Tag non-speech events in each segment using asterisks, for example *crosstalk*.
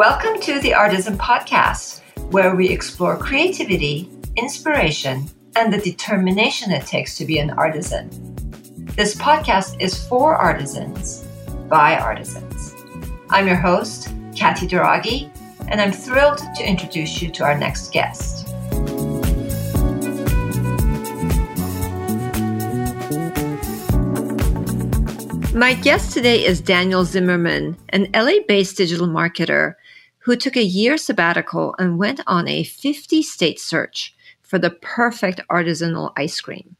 Welcome to the Artisan Podcast, where we explore creativity, inspiration, and the determination it takes to be an artisan. This podcast is for artisans, by artisans. I'm your host, Katty Douraghy, and I'm thrilled to introduce you to our next guest. My guest today is Daniel Zimmerman, an LA based digital marketer who took a year sabbatical and went on a 50 state search for the perfect artisanal ice cream.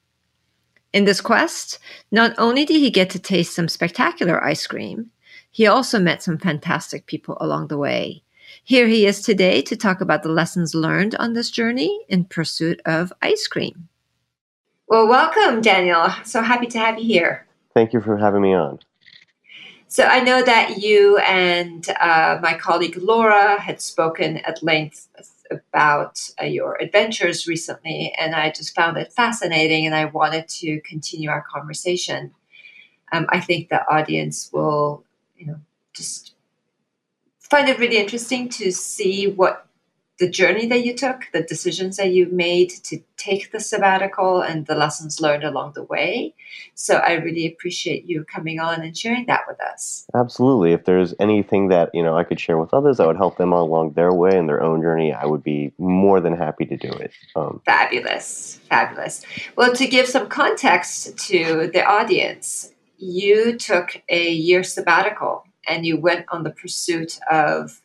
In this quest, not only did he get to taste some spectacular ice cream, he also met some fantastic people along the way. Here he is today to talk about the lessons learned on this journey in pursuit of ice cream. Well, welcome, Daniel. So happy to have you here. Thank you for having me on. So I know that you and uh, my colleague Laura had spoken at length about uh, your adventures recently, and I just found it fascinating, and I wanted to continue our conversation. Um, I think the audience will, you know, just find it really interesting to see what the journey that you took, the decisions that you made to take the sabbatical, and the lessons learned along the way. So I really appreciate you coming on and sharing that with us. Absolutely. If there's anything that you know I could share with others that would help them along their way and their own journey, I would be more than happy to do it. Um, fabulous, fabulous. Well, to give some context to the audience, you took a year sabbatical and you went on the pursuit of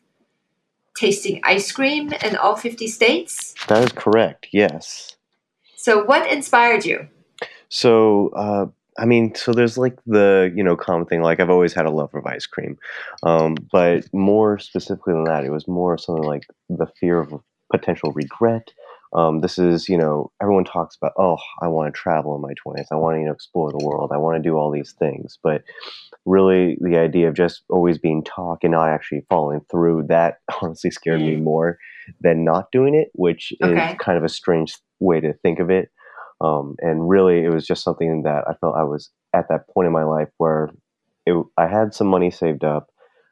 tasting ice cream in all 50 states? That is correct, yes. So, what inspired you? So, uh, I mean, so there's like the, you know, common thing, like I've always had a love of ice cream. Um, but more specifically than that, it was more something like the fear of potential regret um, this is, you know, everyone talks about, oh, I want to travel in my 20s. I want to, you know, explore the world. I want to do all these things. But really, the idea of just always being talk and not actually following through, that *laughs* honestly scared me mm. more than not doing it, which okay. is kind of a strange way to think of it. Um, and really, it was just something that I felt I was at that point in my life where it, I had some money saved up.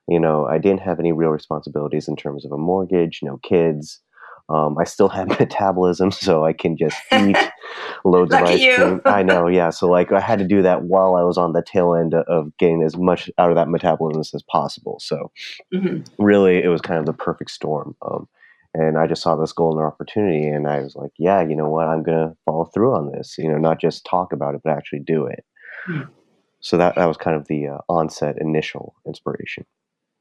You know, I didn't have any real responsibilities in terms of a mortgage, no kids. Um, I still have *laughs* metabolism, so I can just *laughs* eat loads of ice cream. I know, yeah. So like I had to do that while I was on the tail end of getting as much out of that metabolism as possible. So mm-hmm. really, it was kind of the perfect storm. Um, and I just saw this golden opportunity, and I was like, yeah, you know what? I'm gonna follow through on this. You know, not just talk about it, but actually do it. Mm. So that that was kind of the uh, onset initial inspiration.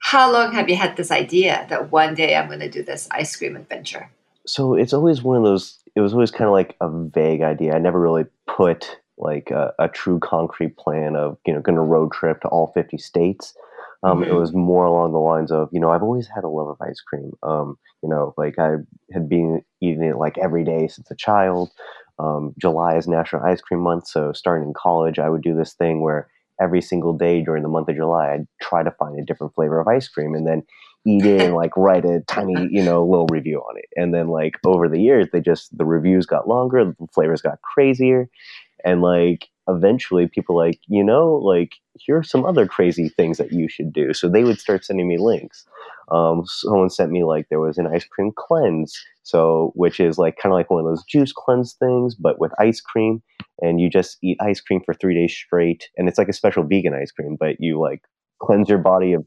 How long have you had this idea that one day I'm going to do this ice cream adventure? So it's always one of those. It was always kind of like a vague idea. I never really put like a, a true concrete plan of you know going to road trip to all 50 states. Um, mm-hmm. It was more along the lines of you know I've always had a love of ice cream. Um, you know, like I had been eating it like every day since a child. Um, July is National Ice Cream Month, so starting in college, I would do this thing where every single day during the month of July, I'd try to find a different flavor of ice cream and then eat it and like write a tiny, you know, little review on it. And then like over the years, they just, the reviews got longer, the flavors got crazier. And like eventually people like, you know, like here are some other crazy things that you should do. So they would start sending me links. Um, someone sent me like there was an ice cream cleanse, so which is like kind of like one of those juice cleanse things, but with ice cream, and you just eat ice cream for three days straight, and it's like a special vegan ice cream, but you like cleanse your body of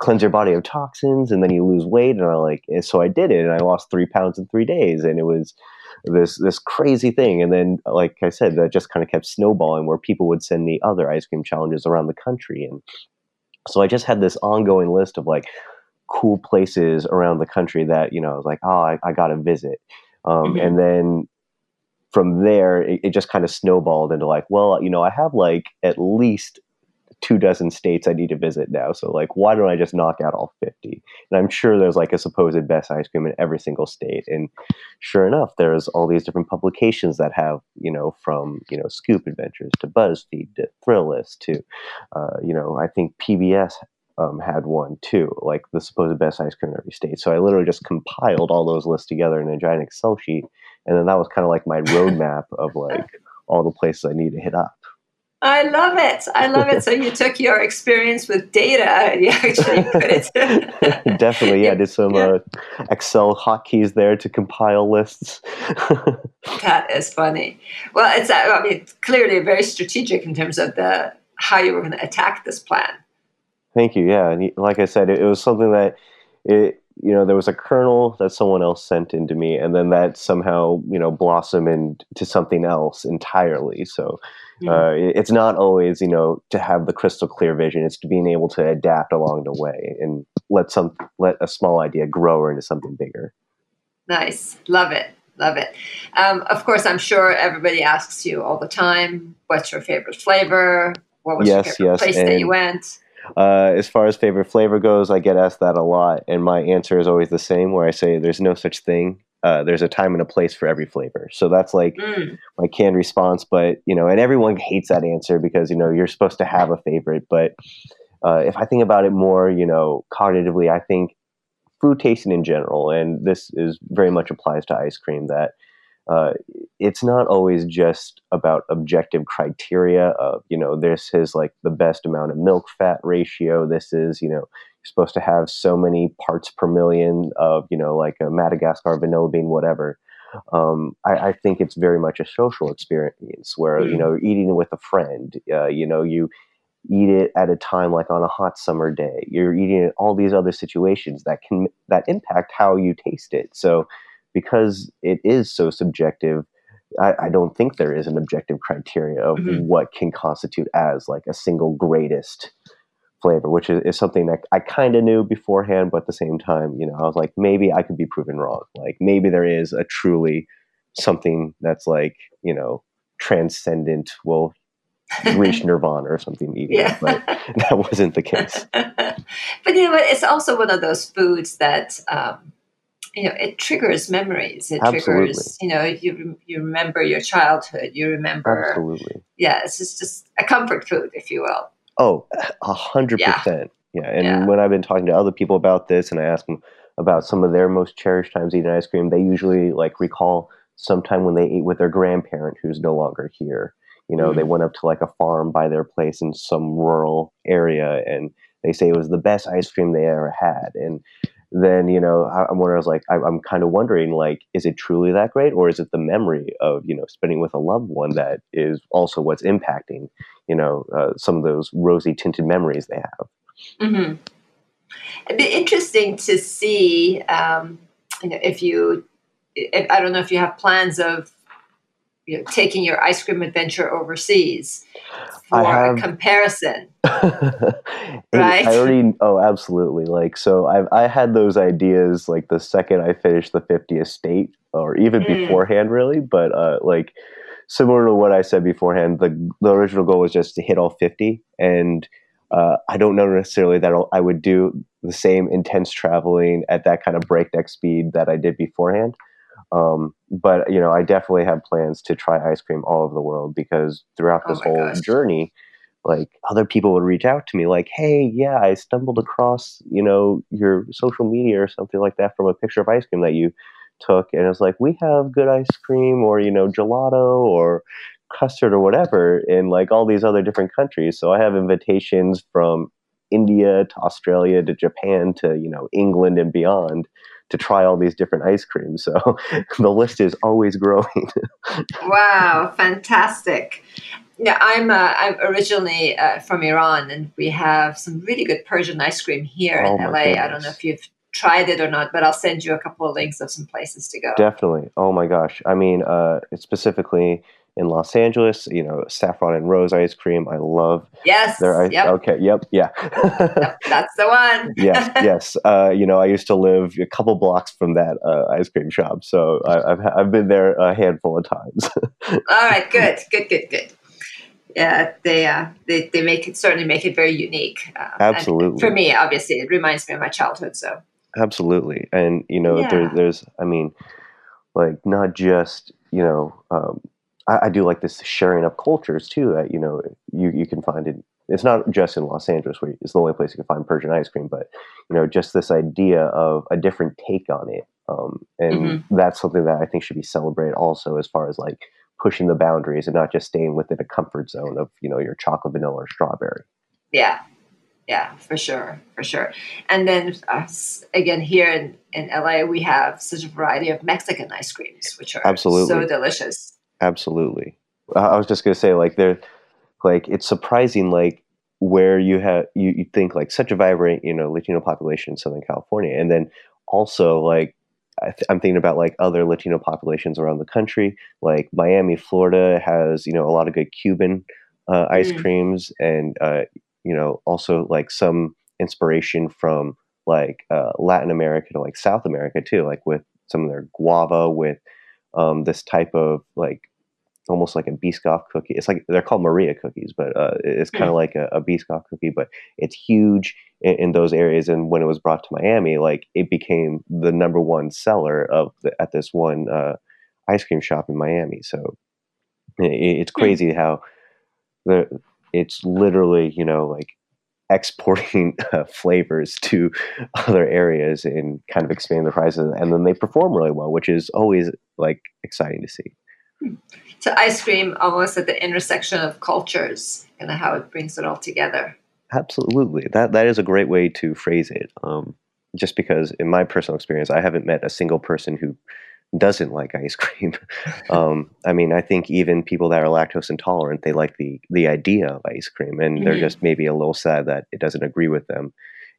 cleanse your body of toxins, and then you lose weight, and I like so I did it, and I lost three pounds in three days, and it was this this crazy thing and then like i said that just kind of kept snowballing where people would send me other ice cream challenges around the country and so i just had this ongoing list of like cool places around the country that you know I was like, oh, I, I got to visit. Um, mm-hmm. And then from there, it, it just kind of snowballed into like, well, you know, I have like at least two dozen states I need to visit now. So like, why don't I just knock out all 50? And I'm sure there's like a supposed best ice cream in every single state. And sure enough, there's all these different publications that have, you know, from, you know, Scoop Adventures to BuzzFeed to Thrillist to, uh, you know, I think PBS um, had one too, like the supposed best ice cream in every state. So I literally just compiled all those lists together in a giant Excel sheet, and then that was kind of like my roadmap of like all the places I need to hit up. I love it. I love it. So you *laughs* took your experience with data and you actually *laughs* put it. *laughs* Definitely, yeah. I did some yeah. uh, Excel hotkeys there to compile lists. that is funny. Well, it's uh, I mean clearly very strategic in terms of the how you were going to attack this plan. Thank you. Yeah, and like I said, it, it was something that it you know there was a kernel that someone else sent into me and then that somehow you know blossomed into something else entirely. So mm. uh, it's not always you know to have the crystal clear vision it's to being able to adapt along the way and let some let a small idea grow into something bigger. Nice. Love it. Love it. Um, of course i'm sure everybody asks you all the time what's your favorite flavor? What was yes, your favorite yes, place that you went uh, as far as favorite flavor goes, I get asked that a lot, and my answer is always the same, where I say there's no such thing. Uh, there's a time and a place for every flavor. So that's like mm. my canned response. But you know, and everyone hates that answer because you know you're supposed to have a favorite. But uh, if I think about it more, you know, cognitively, I think food tasting in general, and this is very much applies to ice cream. That uh, it's not always just about objective criteria of you know this is like the best amount of milk fat ratio. This is you know you're supposed to have so many parts per million of you know like a madagascar vanilla bean whatever. Um, I, I, think it's very much a social experience where mm. you know eating with a friend uh, you know you eat it at a time like on a hot summer day. You're eating it all these other situations that can that impact how you taste it. So because it is so subjective, I, I, don't think there is an objective criteria of mm-hmm. what can constitute as like a single greatest flavor, which is, is something that I kind of knew beforehand, but at the same time, you know, I was like, maybe I could be proven wrong. Like maybe there is a truly something that's like, you know, transcendent, will reach *laughs* nirvana or something even, yeah. but that wasn't the case. *laughs* but you know? It's also one of those foods that um, you know it triggers memories it Absolutely. triggers you know you you remember your childhood you remember Absolutely. yeah it's just, just a comfort food if you will oh a hundred percent yeah and yeah. when i've been talking to other people about this and i ask them about some of their most cherished times eating ice cream they usually like recall sometime when they ate with their grandparent who's no longer here you know mm-hmm. they went up to like a farm by their place in some rural area and they say it was the best ice cream they ever had and then you know I'm wondering. I was like, I, I'm kind of wondering, like, is it truly that great, or is it the memory of you know spending with a loved one that is also what's impacting you know uh, some of those rosy tinted memories they have? Mm-hmm. It'd be interesting to see, um, you know, if you, if, I don't know if you have plans of you know, taking your ice cream adventure overseas for have, a comparison. *laughs* right? I already oh absolutely. Like so I've I had those ideas like the second I finished the 50th state or even mm. beforehand really, but uh like similar to what I said beforehand, the the original goal was just to hit all 50 and uh, I don't know necessarily that I'll, I would do the same intense traveling at that kind of breakneck speed that I did beforehand. Um, but you know, I definitely have plans to try ice cream all over the world because throughout oh this oh whole gosh. journey, like other people would reach out to me like, "Hey, yeah, I stumbled across you know your social media or something like that from a picture of ice cream that you took," and it's like, "We have good ice cream, or you know, gelato, or custard, or whatever, in like all these other different countries." So I have invitations from India to Australia to Japan to you know England and beyond to try all these different ice creams. So *laughs* the list is always growing. *laughs* wow, fantastic. Yeah, I'm uh, I'm originally uh, from Iran, and we have some really good Persian ice cream here oh in LA. Goodness. I don't know if you've tried it or not, but I'll send you a couple of links of some places to go. Definitely. Oh my gosh. I mean, uh, specifically in Los Angeles, you know, saffron and rose ice cream. I love. Yes. Their ice. Yep. Okay. Yep. Yeah. yep, that's the one. *laughs* yes. Yes. Uh, you know, I used to live a couple blocks from that uh, ice cream shop, so I, have I've been there a handful of times. *laughs* All right. Good. Good. Good. Good. Yeah, they uh, they they make it certainly make it very unique. Um, Absolutely. For me, obviously, it reminds me of my childhood. So. Absolutely, and you know, yeah. there, there's, I mean, like not just you know. Um, I, I, do like this sharing of cultures too. That you know you you can find it. It's not just in Los Angeles where it's the only place you can find Persian ice cream, but you know just this idea of a different take on it, um, and mm-hmm. that's something that I think should be celebrated also as far as like pushing the boundaries and not just staying within a comfort zone of you know your chocolate, vanilla, or strawberry. Yeah, yeah, for sure, for sure. And then uh, again, here in, in LA, we have such a variety of Mexican ice creams, which are absolutely so delicious. Absolutely. I was just gonna say, like, they're like it's surprising, like where you have you, you think like such a vibrant, you know, Latino population in Southern California, and then also like I am thinking about like other Latino populations around the country, like Miami, Florida has you know a lot of good Cuban uh, ice mm. creams, and uh, you know, also like some inspiration from like uh, Latin America to like South America too, like with some of their guava, with um, this type of like almost like a Biscoff cookie. It's like they're called Maria cookies, but uh, it's kind of like a, a Biscoff cookie, but it's huge in, in, those areas. And when it was brought to Miami, like it became the number one seller of the, at this one uh, ice cream shop in Miami. So it, it's hmm. crazy how the it's literally you know like exporting *laughs* uh, flavors to *laughs* other areas and kind of expanding the prices and then they perform really well which is always like exciting to see so ice cream almost at the intersection of cultures and how it brings it all together absolutely that that is a great way to phrase it um, just because in my personal experience i haven't met a single person who doesn't like *laughs* ice cream. um, I mean, I think even people that are lactose intolerant, they like the the idea of ice cream, and mm-hmm. they're just maybe a little sad that it doesn't agree with them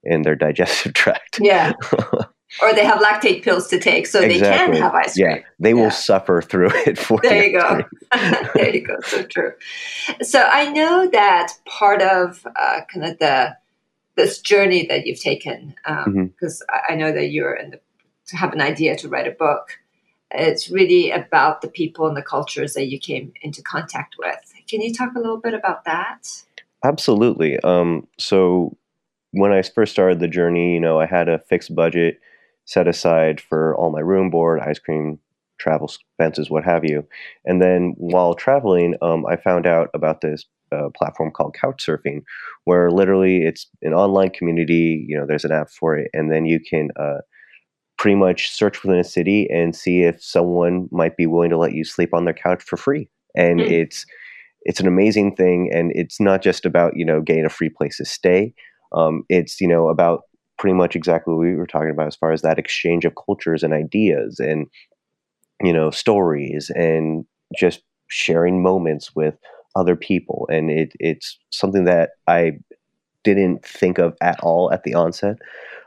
in their *laughs* digestive tract. Yeah. *laughs* or they have lactate pills to take so exactly. they can have ice cream. Yeah, they yeah. will suffer through *laughs* it for There you go. *laughs* there you go. So true. So I know that part of uh, kind of the this journey that you've taken, because um, mm-hmm. I know that you're in the, to have an idea to write a book it's really about the people and the cultures that you came into contact with. Can you talk a little bit about that? Absolutely. Um, so when I first started the journey, you know, I had a fixed budget set aside for all my room board, ice cream, travel expenses, what have you. And then while traveling, um, I found out about this uh, platform called Couchsurfing, where literally it's an online community. You know, there's an app for it, and then you can uh, pretty much search within a city and see if someone might be willing to let you sleep on their couch for free. And mm. it's it's an amazing thing, and it's not just about you know getting a free place to stay. Um, it's you know about pretty much exactly what we were talking about as far as that exchange of cultures and ideas and you know stories and just sharing moments with other people and it, it's something that i didn't think of at all at the onset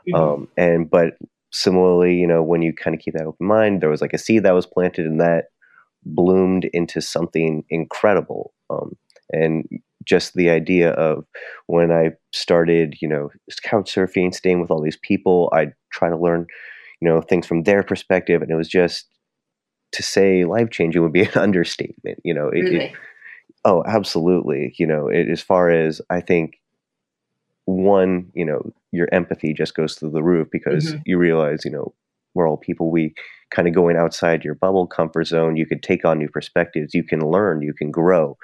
mm-hmm. um, and but similarly, you know, when you kind of keep that open mind, there was like a seed that was planted and that bloomed into something incredible. Um, and just the idea of when I started, you know, couch surfing, staying with all these people, I try to learn, you know, things from their perspective, and it was just to say life changing would be *laughs* an understatement. You know, it, really? it, oh, absolutely. You know, it, as far as I think one, you know, your empathy just goes through the roof because mm-hmm. you realize, you know, we're all people. We kind of going outside your bubble comfort zone. You can take on new perspectives. You can learn. You can grow.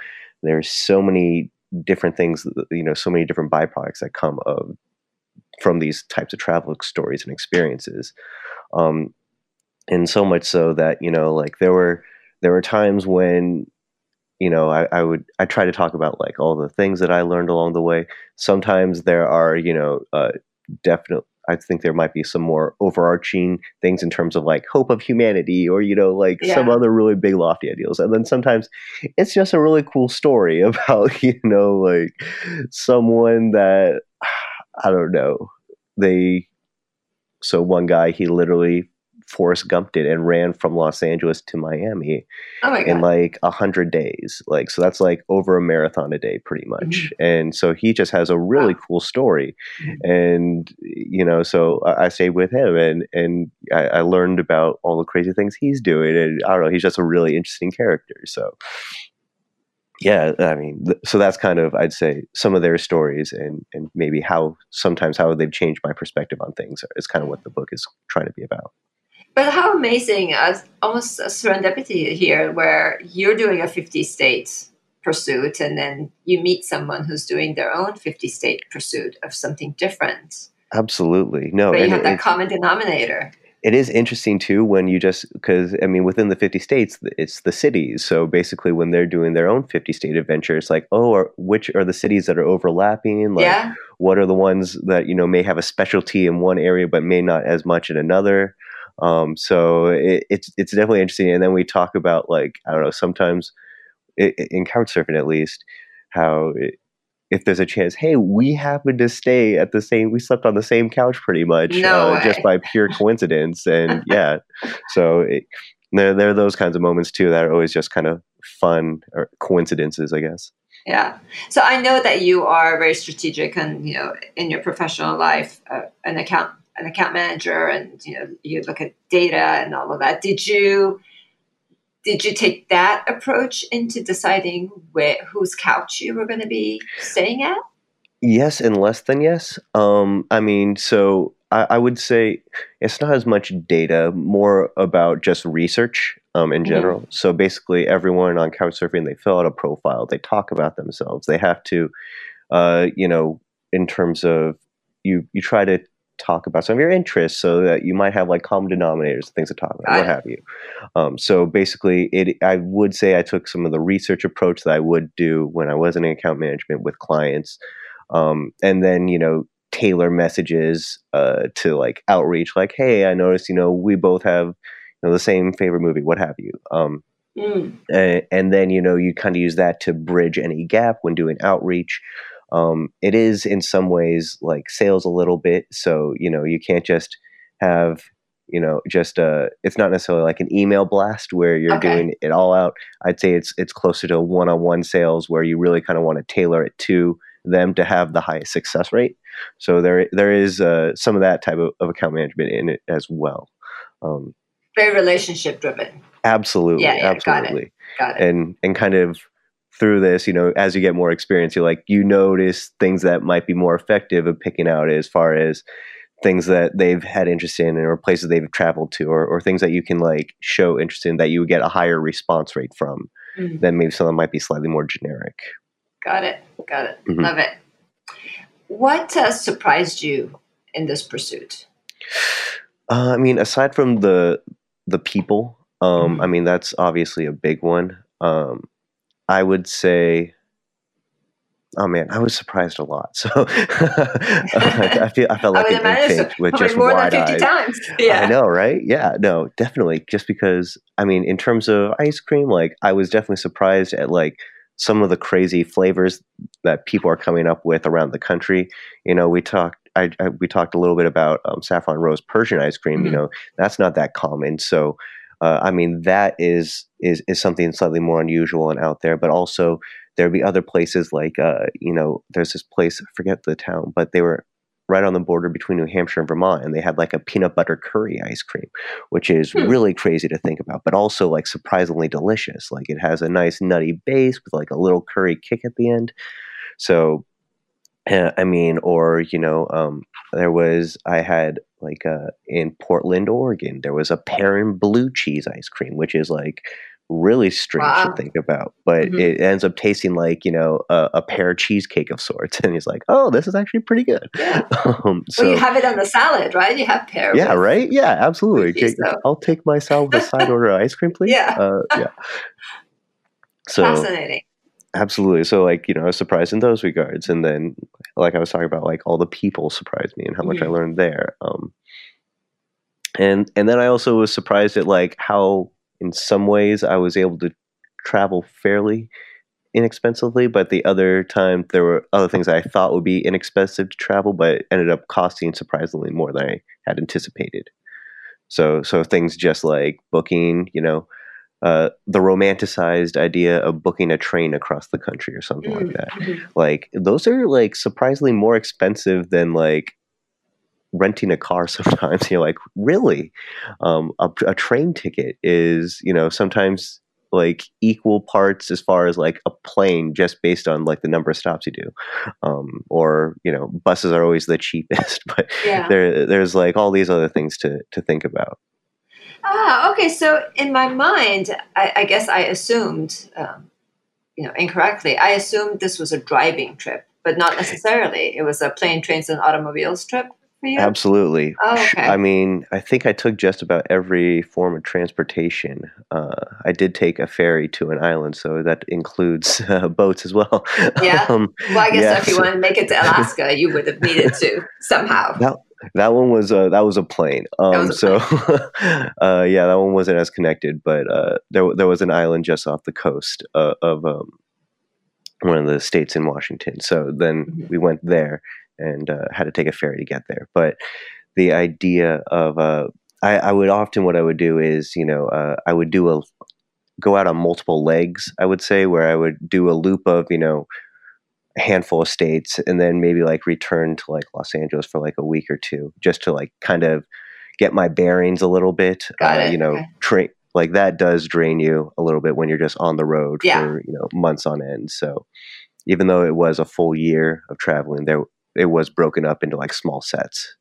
There's so many different things, you know, so many different byproducts that come of from these types of travel stories and experiences. Um, and so much so that you know, like there were there were times when you know, I, I would I try to talk about like all the things that I learned along the way. Sometimes there are, you know, uh, definite. I think there might be some more overarching things in terms of like hope of humanity, or you know, like yeah. some other really big lofty ideals. And then sometimes it's just a really cool story *laughs* about you know, like someone that *sighs* I don't know. They so one guy he literally Forrest Gumped it and ran from Los Angeles to Miami oh in like a hundred days. Like so that's like over a marathon a day pretty much. Mm-hmm. And so he just has a really wow. cool story. Mm-hmm. And you know, so I, I, stayed with him and and I, I, learned about all the crazy things he's doing. And I don't know, he's just a really interesting character. So yeah, I mean, so that's kind of I'd say some of their stories and and maybe how sometimes how they've changed my perspective on things is kind of what the book is trying to be about. But how amazing, uh, almost a serendipity here, where you're doing a 50 state pursuit and then you meet someone who's doing their own 50 state pursuit of something different. Absolutely. No. But you have that common denominator. it is interesting too when you just because I mean within the 50 states it's the cities. So basically when they're doing their own 50 state adventure, it's like, oh, are, which are the cities that are overlapping? Like yeah. what are the ones that, you know, may have a specialty in one area but may not as much in another? Um, so it, it's it's definitely interesting. And then we talk about like I don't know sometimes it, in couchsurfing at least how it, if there's a chance, hey, we happen to stay at the same, we slept on the same couch pretty much, no uh, just by pure coincidence, and *laughs* yeah, so it, there there are those kinds of moments too that are always just kind of fun or coincidences, I guess. Yeah. So I know that you are very strategic, and you know, in your professional life, uh, an account an account manager and you know you look at data and all of that did you did you take that approach into deciding where whose couch you were going to be staying at yes and less than yes um, i mean so I, I, would say it's not as much data more about just research um, in mm-hmm. general mm-hmm. so basically everyone on couchsurfing they fill out a profile they talk about themselves they have to uh, you know in terms of you you try to talk about some of your interests so that you might have like common denominators things to talk about what have you um, so basically it i would say i took some of the research approach that i would do when i was in account management with clients um, and then you know tailor messages uh, to like outreach like hey i noticed you know we both have you know the same favorite movie what have you um, mm. and, and then you know you kind of use that to bridge any gap when doing outreach um, it is in some ways like sales a little bit. So, you know, you can't just have, you know, just a, it's not necessarily like an email blast where you're okay. doing it all out. I'd say it's, it's closer to one-on-one sales where you really kind of want to tailor it to them to have the highest success rate. So there, there is uh, some of that type of, of, account management in it as well. Um, Very relationship driven. Absolutely. Yeah, yeah absolutely. Got it. Got it. And, and kind of, through this, you know, as you get more experience, you're like, you notice things that might be more effective of picking out as far as things that they've had interest in or places they've traveled to or, or things that you can like show interest in that you would get a higher response rate from mm-hmm. than maybe some might be slightly more generic. Got it. Got it. Mm-hmm. Love it. What uh, surprised you in this pursuit? Uh, I mean, aside from the the people, um, mm-hmm. I mean that's obviously a big one. Um, I would say, oh man, I was surprised a lot. *laughs* So *laughs* I feel I felt like I an infant with just more wide than 50 times. Yeah. I know, right? Yeah, no, definitely. Just because I mean, in terms of ice cream, like I was definitely surprised at like some of the crazy flavors that people are coming up with around the country. You know, we talked. I, I we talked a little bit about um, saffron rose Persian ice cream. Mm-hmm. You know, that's not that common. So uh, I mean, that is is is something slightly more unusual and out there. But also, there'd be other places like uh, you know, there's this place I forget the town, but they were right on the border between New Hampshire and Vermont, and they had like a peanut butter curry ice cream, which is hmm. really crazy to think about, but also like surprisingly delicious. Like it has a nice nutty base with like a little curry kick at the end. So, uh, I mean, or you know, um, there was I had like uh, in Portland, Oregon, there was a Perrin blue cheese ice cream, which is like really strange wow. to think about, but mm-hmm. it ends up tasting like you know a, a, pear cheesecake of sorts. *laughs* And he's like, "Oh, this is actually pretty good." Yeah. *laughs* Um, so, well, you have it on the salad, right? You have pear. Yeah, right. Yeah, absolutely. Cheese, so. I'll take my salad with a side *laughs* order of ice cream, please. Yeah, uh, yeah. So fascinating. Absolutely. So, like, you know, I was surprised in those regards. And then, like I was talking about, like, all the people surprised me and how much mm-hmm. I learned there. Um, and and then I also was surprised at like how, in some ways, I was able to travel fairly inexpensively, but the other time there were other things I thought would be inexpensive to travel, but ended up costing surprisingly more than I had anticipated. So, so things just like booking, you know, uh, the romanticized idea of booking a train across the country or something mm-hmm. like that. Mm-hmm. Like those are like surprisingly more expensive than like renting a car *laughs* sometimes. You're like, really? Um, a, a train ticket is, you know, sometimes like equal parts as far as like a plane just based on like the number of stops you do um, or you know buses are always the *laughs* cheapest but yeah. there there's like all these other things to to think about Ah, okay. So in my mind, I, I guess I assumed, um, you know, incorrectly. I assumed this was a driving trip, but not necessarily. It was a plane, trains, and automobiles trip. for you? Absolutely. Oh, okay. I mean, I think I took just about every form of transportation. Uh, I did take a ferry to an island, so that includes *laughs* uh, boats as well. Yeah. *laughs* Um, well, I guess yeah, if you so- want to make it to Alaska, you would have needed to somehow. That that one was uh, that was a plane. Um, was a so *laughs* uh, yeah, that one wasn't as connected, but uh, there there was an island just off the coast uh, of um, one of the states in Washington. So then Mhm. we went there and uh, had to take a ferry to get there. But the idea of uh, I, I would often what I would do is you know uh, I would do a go out on multiple legs. I would say where I would do a loop of you know a handful of states and then maybe like return to like Los Angeles for like a week or two just to like kind of get my bearings a little bit. Got uh, it, You know, okay. train like that does drain you a little bit when you're just on the road Yeah. for you know months on end. So even though it was a full year of traveling, there it was broken up into like small sets.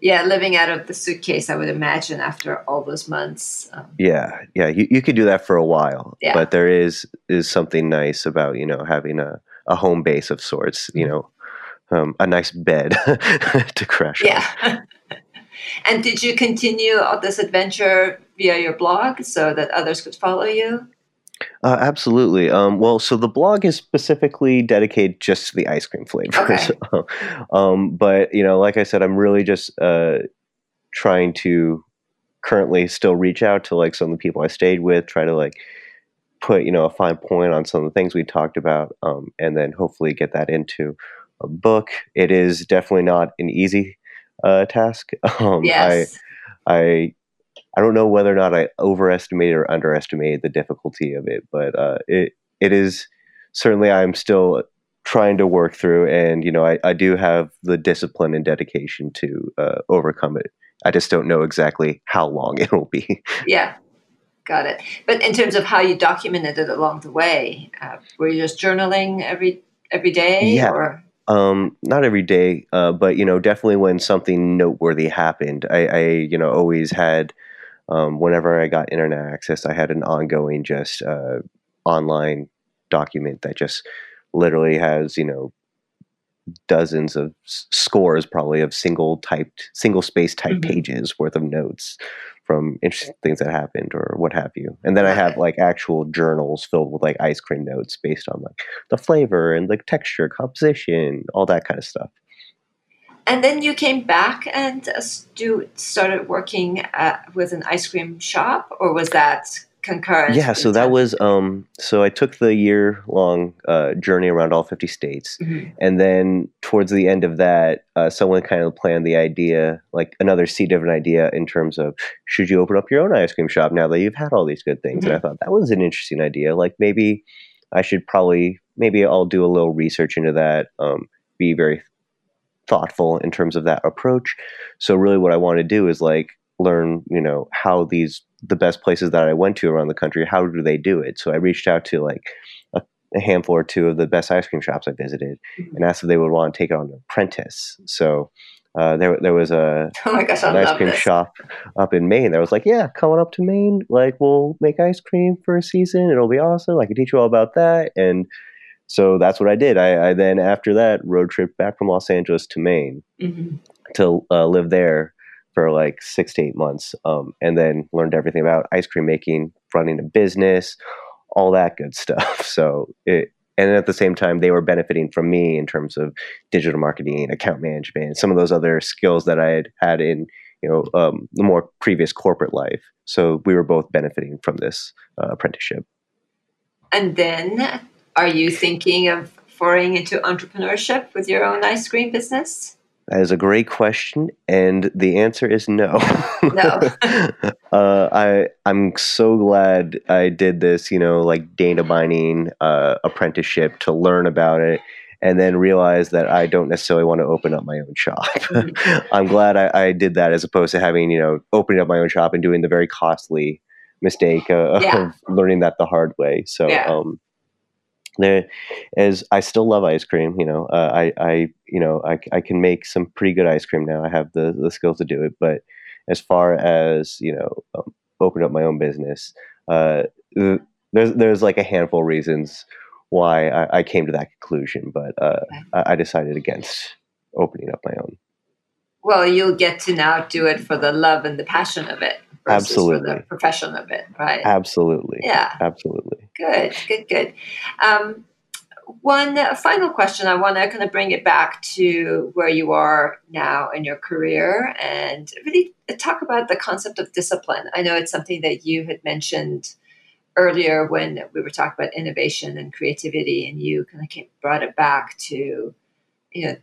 Yeah, living out of the suitcase, I would imagine, after all those months. Um, Yeah, yeah, you, you could do that for a while, Yeah. but there is is something nice about you know having a, a home base of sorts. Mm-hmm. You know, um, a nice bed *laughs* to crash on. yeah. *laughs* and did you continue all this adventure via your blog so that others could follow you? Uh, absolutely. Um, well, so the blog is specifically dedicated just to the ice cream flavors. Okay. *laughs* um, but you know, like I said, I'm really just uh, trying to currently still reach out to like some of the people I stayed with, try to like put you know a fine point on some of the things we talked about, um, and then hopefully get that into a book. It is definitely not an easy uh, task. *laughs* Um, yes. I I I don't know whether or not I overestimated or underestimated the difficulty of it, but uh, it it is certainly I'm still trying to work through, and you know I, I do have the discipline and dedication to uh, overcome it. I just don't know exactly how long *laughs* it will be. yeah. Got it. But in terms of how you documented it along the way, uh, were you just journaling every every day? Yeah. Or Um, not every day, uh, but you know, definitely when something noteworthy happened, I, I you know, always had. Um, whenever I got internet access, I had an ongoing just uh, online document that just literally has you know dozens of scores probably of single typed single space type Mhm. pages worth of notes from interesting things that happened or what have you. And then i have like actual journals filled with like ice cream notes based on like the flavor and like texture composition all that kind of stuff and then you came back and uh, stu- started working at, with an ice cream shop, or was that concurrent? yeah so that was um so i took the year long uh, journey around all 50 states Mhm. and then towards the end of that uh, someone kind of planned the idea like another seed of an idea in terms of should you open up your own ice cream shop now that you've had all these good things and i thought that was an interesting idea like maybe i should probably maybe i'll do a little research into that um, be very thoughtful in terms of that approach so really what i want to do is like learn you know how these the best places that i went to around the country how do they do it so i reached out to like a, a handful or two of the best ice cream shops i visited Mhm. and asked if they would want to take on an apprentice so uh, there, there was a Oh my gosh, an ice cream this. shop up in Maine that was like, yeah, coming up to Maine, like we'll make ice cream for a season. It'll be awesome. I can teach you all about that. And so that's what I did. I, I then after that road trip back from Los Angeles to Maine Mhm. to uh, live there for like six to eight months, um, and then learned everything about ice cream making, running a business, all that good *laughs* stuff. So it. And at the same time, they were benefiting from me in terms of digital marketing, account management, some of those other skills that I had had in you know um, the more previous corporate life. So we were both benefiting from this uh, apprenticeship. And then, are you thinking of foraying into entrepreneurship with your own ice cream business? That is a great question, and the answer is no. No. *laughs* uh, I I'm so glad I did this. You know, like data mining uh, apprenticeship to learn about it, and then realize that I don't necessarily want to open up my own shop. *laughs* I'm glad I, I did that as opposed to having you know opening up my own shop and doing the very costly mistake uh, Yeah. of learning that the hard way. So. Yeah. Um, there is I still love ice cream. You know, uh, I I you know I, I can make some pretty good ice cream now. I have the the skills to do it. But as far as you know, um, open up my own business, uh, there's there's like a handful of reasons why I, I came to that conclusion. But uh, Okay. I, I decided against opening up my own. Well, you'll get to now do it for the love and the passion of it. Absolutely. For the profession of it, right? Absolutely. Yeah. Absolutely. Good, good, good. Um, one final question. I want to kind of bring it back to where you are now in your career and really talk about the concept of discipline. I know it's something that you had mentioned earlier when we were talking about innovation and creativity, and you kind of came, brought it back to you know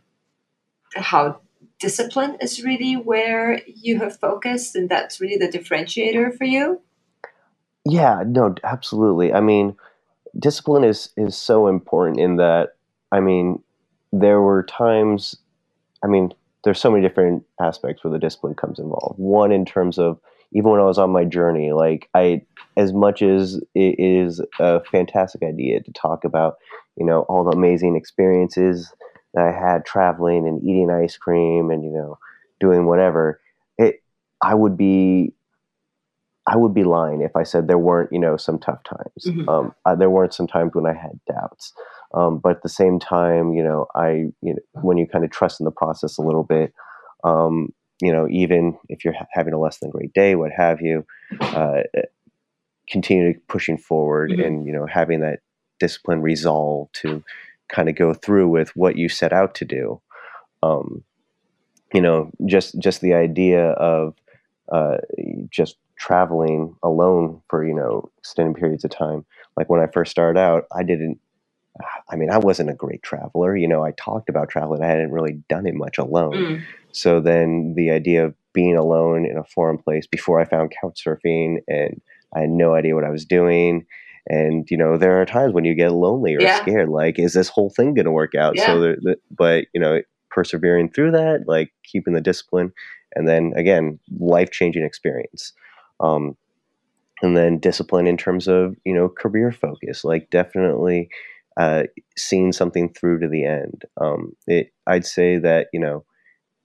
how discipline is really where you have focused, and that's really the differentiator for you. Yeah, no, absolutely. I mean, discipline is is so important in that. I mean, there were times. I mean, there's so many different aspects where the discipline comes involved. One in terms of even when I was on my journey, like I, as much as it is a fantastic idea to talk about, you know, all the amazing experiences that I had traveling and eating ice cream and you know, doing whatever, it, I would be, I would be lying if I said there weren't, you know, some tough times. Mm-hmm. Um, I, there weren't some times when I had doubts. Um, but at the same time, you know, I, you know, when you kind of trust in the process a little bit, um, you know, even if you're having a less than great day, what have you, uh, continue pushing forward mm-hmm. and you know having that discipline resolve to kind of go through with what you set out to do. Um, you know, just just the idea of uh, just traveling alone for you know extended periods of time. Like when I first started out, I didn't I mean, I wasn't a great traveler. You know, I talked about traveling. I hadn't really done it much alone. Mm. So then the idea of being alone in a foreign place before I found couch surfing and I had no idea what I was doing. And, you know, there are times when you get lonely or yeah. scared, like, is this whole thing going to work out? Yeah. So, the, the, but, you know, persevering through that, like keeping the discipline, and then again, life changing experience. Um, and then discipline in terms of, you know, career focus, like definitely uh, seeing something through to the end. Um, it, I'd say that you know,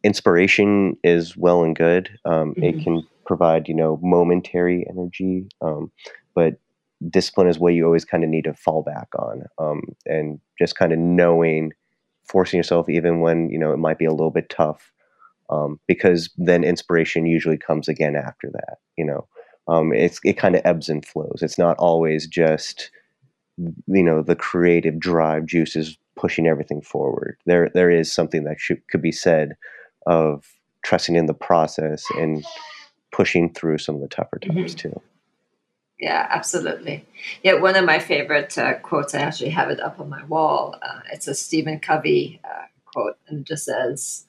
inspiration is well and good. Um, mm-hmm. It can provide you know momentary energy, um, but discipline is what you always kind of need to fall back on, um, and just kind of knowing, forcing yourself even when you know it might be a little bit tough, um, because then inspiration usually comes again after that. You know, um, it's it kind of ebbs and flows. It's not always just you know the creative drive juices pushing everything forward. There there is something that should, could be said of trusting in the process and pushing through some of the tougher times mm-hmm. too. Yeah, absolutely. Yeah, one of my favorite uh, quotes, I actually have it up on my wall. Uh, it's a Stephen Covey uh, quote, and it just says,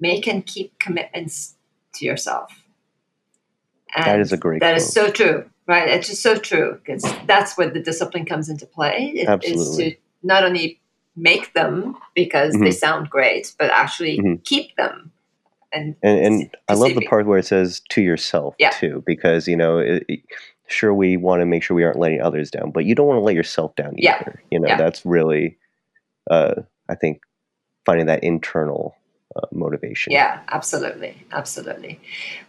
Make and keep commitments to yourself. And that is a great That quote. is so true. Right. It's just so true because that's where the discipline comes into play. It, Absolutely. Is to not only make them because mm-hmm. they sound great, but actually mm-hmm. keep them. And and, and I love the part where it says to yourself yeah. too, because you know, it, sure we want to make sure we aren't letting others down, but you don't want to let yourself down either. Yeah. You know, yeah. that's really, uh, I think, finding that internal uh, motivation. Yeah, absolutely, absolutely.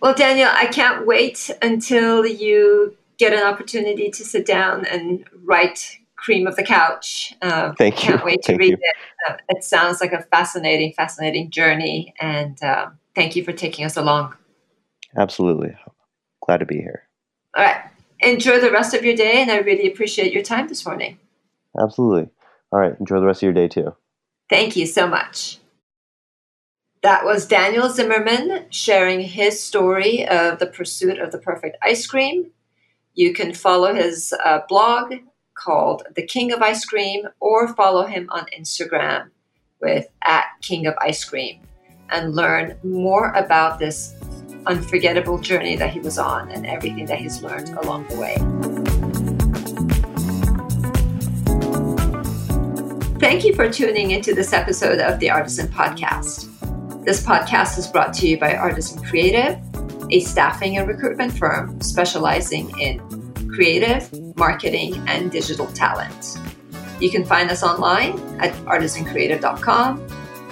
Well, Daniel, I can't wait until you get an opportunity to sit down and write Cream of the Couch. Uh, Thank can't you. Can't wait to Thank read you. it. Uh, it sounds like a fascinating, fascinating journey. And uh, thank you for taking us along. Absolutely. Glad to be here. All right. Enjoy the rest of your day, and I really appreciate your time this morning. Absolutely. All right. Enjoy the rest of your day, too. Thank you so much. That was Daniel Zimmerman sharing his story of the pursuit of the perfect ice cream you can follow his uh, blog called The King of Ice Cream or follow him on Instagram with at King of Ice Cream and learn more about this unforgettable journey that he was on and everything that he's learned along the way. Thank you for tuning into this episode of the Artisan Podcast. This podcast is brought to you by Artisan Creative a staffing and recruitment firm specializing in creative, marketing, and digital talent. You can find us online at artisancreative.com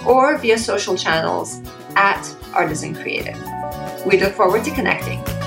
or via social channels at Artisan Creative. We look forward to connecting.